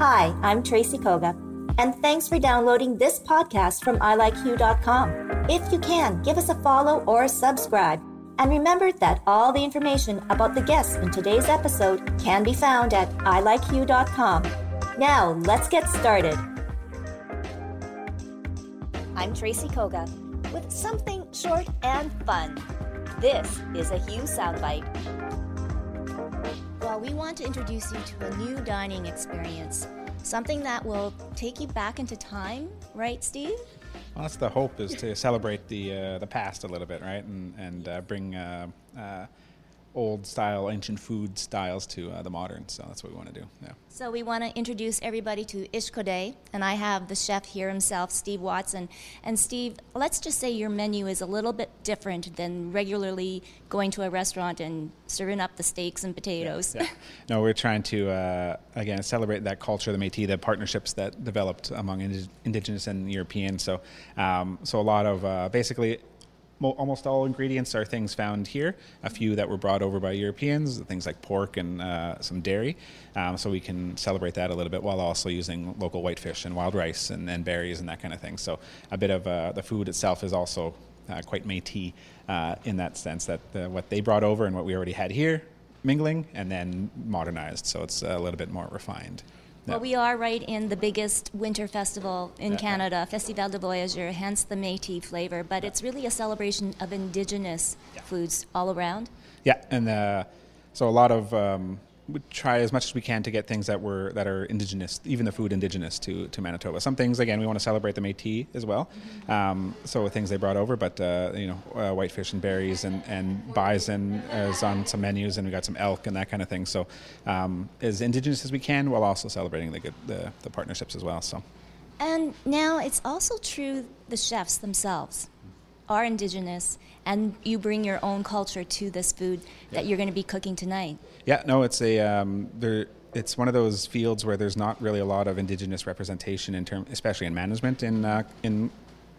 Hi, I'm Tracy Koga, and thanks for downloading this podcast from ilikeyou.com. If you can, give us a follow or a subscribe. And remember that all the information about the guests in today's episode can be found at ilikeyou.com. Now, let's get started. I'm Tracy Koga with something short and fun. This is a Hue Soundbyte. Well, we want to introduce you to a new dining experience, something that will take you back into time, right, Steve? Well, that's the hope is to celebrate the uh, the past a little bit, right, and and uh, bring uh, uh old style, ancient food styles to uh, the modern. So that's what we want to do. Yeah. So we want to introduce everybody to Ishkode, and I have the chef here himself, Steve Watson. And Steve, let's just say your menu is a little bit different than regularly going to a restaurant and serving up the steaks and potatoes. Yeah, yeah. No, we're trying to uh, again celebrate that culture, the Métis, the partnerships that developed among Indigenous and European. So, um, so a lot of uh, basically almost all ingredients are things found here. A few that were brought over by Europeans, things like pork and uh, some dairy. Um, so we can celebrate that a little bit while also using local whitefish and wild rice and, and berries and that kind of thing. So a bit of uh, the food itself is also uh, quite Métis uh, in that sense that what they brought over and what we already had here mingling and then modernized. So it's a little bit more refined. Well, we are right in the biggest winter festival in Canada, Festival de Voyageurs, hence the Métis flavor. But it's really a celebration of indigenous yeah. foods all around. Yeah, and uh, so a lot of um, try as much as we can to get things that were that are indigenous, even the food indigenous to, to Manitoba. Some things, again, we want to celebrate the Métis as well. Um, so things they brought over, but uh, you know, uh, whitefish and berries and, and bison is on some menus, and we got some elk and that kind of thing. So um, as indigenous as we can, while also celebrating the good the, the partnerships as well. So. And now it's also true the chefs themselves are indigenous and you bring your own culture to this food that you're going to be cooking tonight. Yeah, no, it's a um, there. It's one of those fields where there's not really a lot of indigenous representation in term, especially in management in uh, in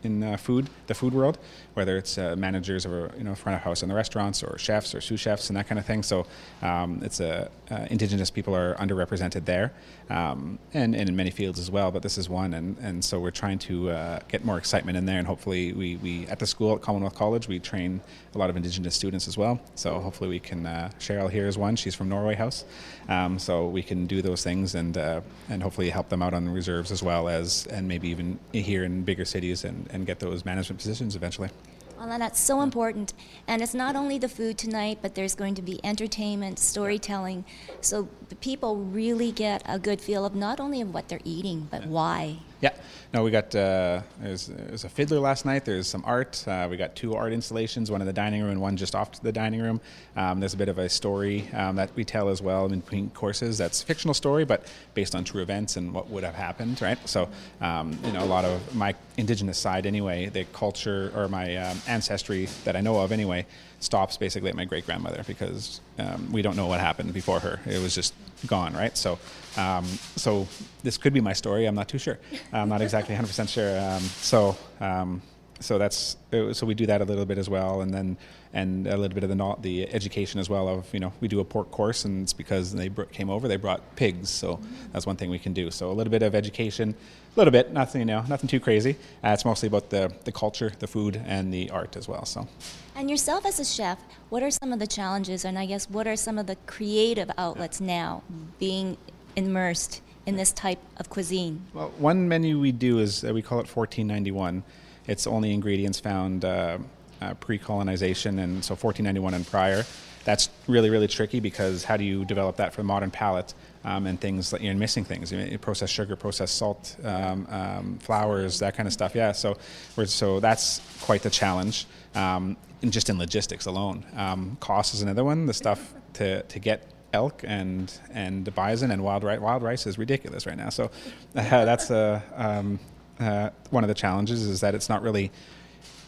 in uh, food, the food world, whether it's uh, managers or you know front of house in the restaurants or chefs or sous chefs and that kind of thing. So um, it's a uh, indigenous people are underrepresented there, um, and, and in many fields as well. But this is one, and, and so we're trying to uh, get more excitement in there, and hopefully we, we at the school at Commonwealth College we train a lot of indigenous students as well. So hopefully we can. Uh, Cheryl here is one. She's from Norway House, um, so we can do those things and uh, and hopefully help them out on the reserves as well as and maybe even here in bigger cities and, and get those management positions eventually. Well, that's so important. And it's not only the food tonight, but there's going to be entertainment, storytelling. So the people really get a good feel of not only of what they're eating, but why. Yeah, no, we got uh, there's, there's a fiddler last night. There's some art. Uh, we got two art installations, one in the dining room and one just off to the dining room. Um, there's a bit of a story um, that we tell as well in between courses. That's a fictional story, but based on true events and what would have happened, right? So, um, you know, a lot of my indigenous side anyway, the culture or my um, ancestry that I know of anyway, stops basically at my great grandmother because um, we don't know what happened before her. It was just gone, right? So, um, so this could be my story. I'm not too sure. I'm not exactly 100% sure. Um, so, um, so that's so we do that a little bit as well, and then and a little bit of the the education as well. Of you know we do a pork course, and it's because they came over, they brought pigs, so that's one thing we can do. So a little bit of education, a little bit, nothing you know, nothing too crazy. Uh, it's mostly about the the culture, the food, and the art as well. So. And yourself as a chef, what are some of the challenges, and I guess what are some of the creative outlets now being immersed in this type of cuisine? Well, one menu we do is uh, we call it 1491. It's only ingredients found uh, uh, pre-colonization, and so 1491 and prior. That's really really tricky because how do you develop that for the modern palate? Um, and things like you're missing things, you know, processed sugar, processed salt, um, um, flours, that kind of stuff. Yeah, so so that's quite the challenge, um, just in logistics alone. Um, cost is another one. The stuff to to get elk and and bison and wild rice. Wild rice is ridiculous right now. So uh, that's a um, uh, one of the challenges is that it's not really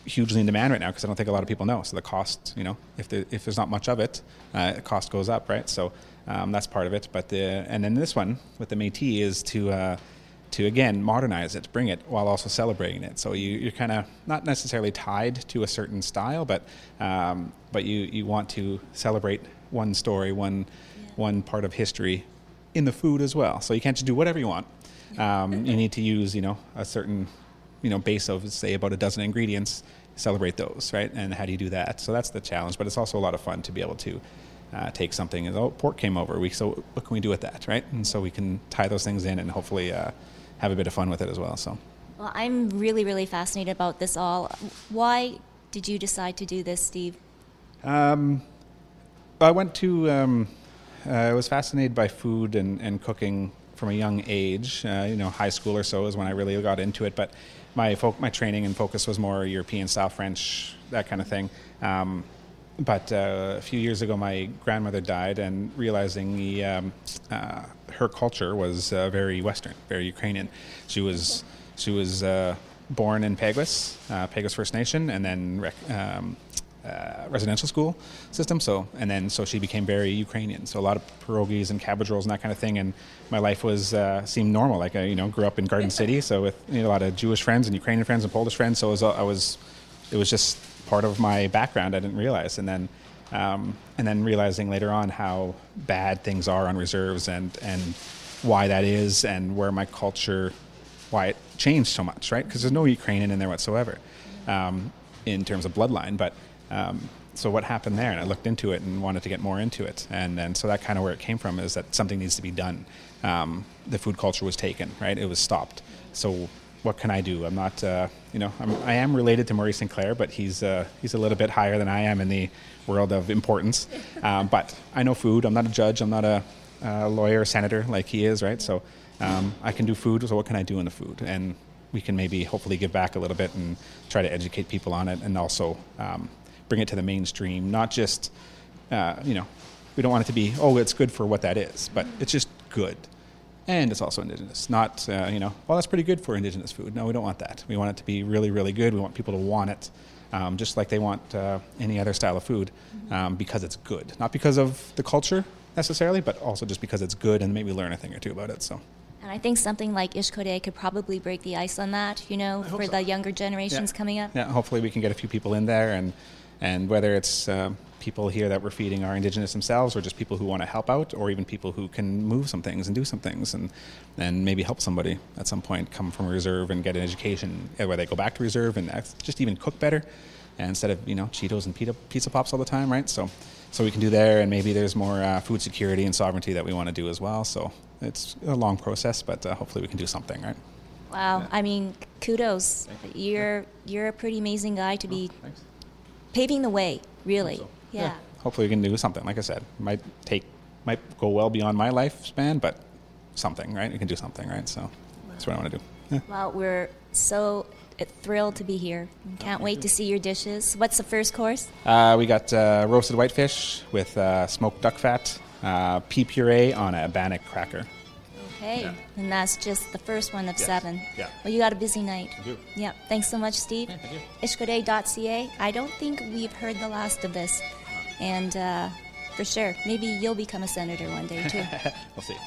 hugely in demand right now because I don't think a lot of people know. So the cost, you know, if the, if there's not much of it, uh, cost goes up, right? So um, that's part of it. But the and then this one with the Métis is to uh, to again modernize it, bring it while also celebrating it. So you, you're kind of not necessarily tied to a certain style, but um, but you you want to celebrate one story, one one part of history in the food as well. So you can't just do whatever you want. Um, you need to use, you know, a certain, you know, base of say about a dozen ingredients. Celebrate those, right? And how do you do that? So that's the challenge. But it's also a lot of fun to be able to uh, take something and oh, pork came over. We so what can we do with that, right? And so we can tie those things in and hopefully uh, have a bit of fun with it as well. So. Well, I'm really, really fascinated about this all. Why did you decide to do this, Steve? Um, I went to. Um, uh, I was fascinated by food and, and cooking from a young age. Uh, you know, high school or so is when I really got into it. But my my training and focus was more European style, French, that kind of thing. Um, but uh, a few years ago, my grandmother died, and realizing the, um, uh, her culture was uh, very Western, very Ukrainian. She was she was uh, born in Peguis, uh, Peguis First Nation, and then rec- um, uh, residential school system. So and then so she became very Ukrainian. So a lot of pierogies and cabbage rolls and that kind of thing. And my life was uh, seemed normal. Like I you know grew up in Garden City, so with you know, a lot of Jewish friends and Ukrainian friends and Polish friends. So it was, I was it was just part of my background. I didn't realize, and then. Um, and then realizing later on how bad things are on reserves and, and why that is and where my culture why it changed so much, right? Because there's no Ukrainian in there whatsoever um, in terms of bloodline. But um, so what happened there? And I looked into it and wanted to get more into it. And and so that kind of where it came from is that something needs to be done. Um, the food culture was taken, right? It was stopped. So what can I do? I'm not, uh, you know, I'm, I am related to Murray Sinclair, but he's uh, he's a little bit higher than I am in the world of importance. Um, but I know food. I'm not a judge. I'm not a, a lawyer, senator like he is, right? So um, I can do food. So what can I do in the food? And we can maybe hopefully give back a little bit and try to educate people on it, and also um, bring it to the mainstream. Not just, uh, you know, we don't want it to be oh it's good for what that is, but it's just good and it's also indigenous. Not, uh, you know, well, that's pretty good for indigenous food. No, we don't want that. We want it to be really, really good. We want people to want it, um, just like they want uh, any other style of food, um, because it's good. Not because of the culture necessarily, but also just because it's good and maybe learn a thing or two about it. So. And I think something like Ishkode could probably break the ice on that, you know, for so. the younger generations yeah. coming up. Yeah, hopefully we can get a few people in there, and and whether it's um, people here that we're feeding are indigenous themselves, or just people who want to help out, or even people who can move some things and do some things, and and maybe help somebody at some point come from reserve and get an education, uh, where they go back to reserve and just even cook better, instead of you know Cheetos and pizza, pizza pops all the time, right? So so we can do there, and maybe there's more uh, food security and sovereignty that we want to do as well. So it's a long process, but uh, hopefully we can do something, right? Wow, yeah. I mean, kudos. You're you're a pretty amazing guy to be oh, paving the way, really. So. Yeah. yeah. Hopefully we can do something. Like I said, might take might go well beyond my lifespan, but something, right? We can do something, right? So that's what I want to do. Yeah. Well, we're so thrilled to be here. Can't wait to see your dishes. What's the first course? Uh, we got uh, roasted whitefish with uh, smoked duck fat, uh, pea puree on a bannock cracker. Okay, yeah. and that's just the first one of yes. seven. Yeah. Well, you got a busy night. I do. Yeah. Thanks so much, Steve. Yeah, thank you. Ishkode.ca. I don't think we've heard the last of this, and uh, for sure, maybe you'll become a senator one day too. we'll see.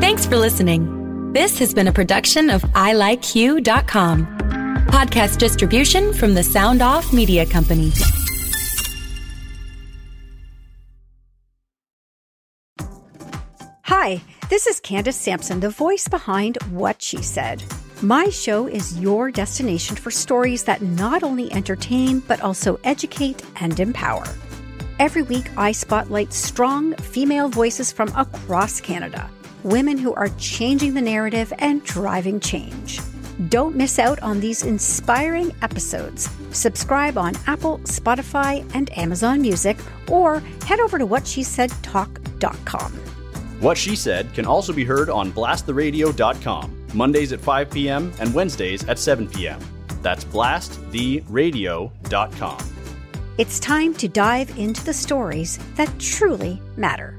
Thanks for listening. This has been a production of ilikeyou.com. Podcast distribution from the Sound Off Media Company. Hi, this is Candace Sampson, the voice behind What She Said. My show is your destination for stories that not only entertain, but also educate and empower. Every week, I spotlight strong female voices from across Canada women who are changing the narrative and driving change. Don't miss out on these inspiring episodes. Subscribe on Apple, Spotify, and Amazon Music, or head over to whatshesaidtalk.com. What She Said can also be heard on blasttheradio.com, Mondays at 5 p.m. and Wednesdays at 7 p.m. That's blasttheradio.com. It's time to dive into the stories that truly matter.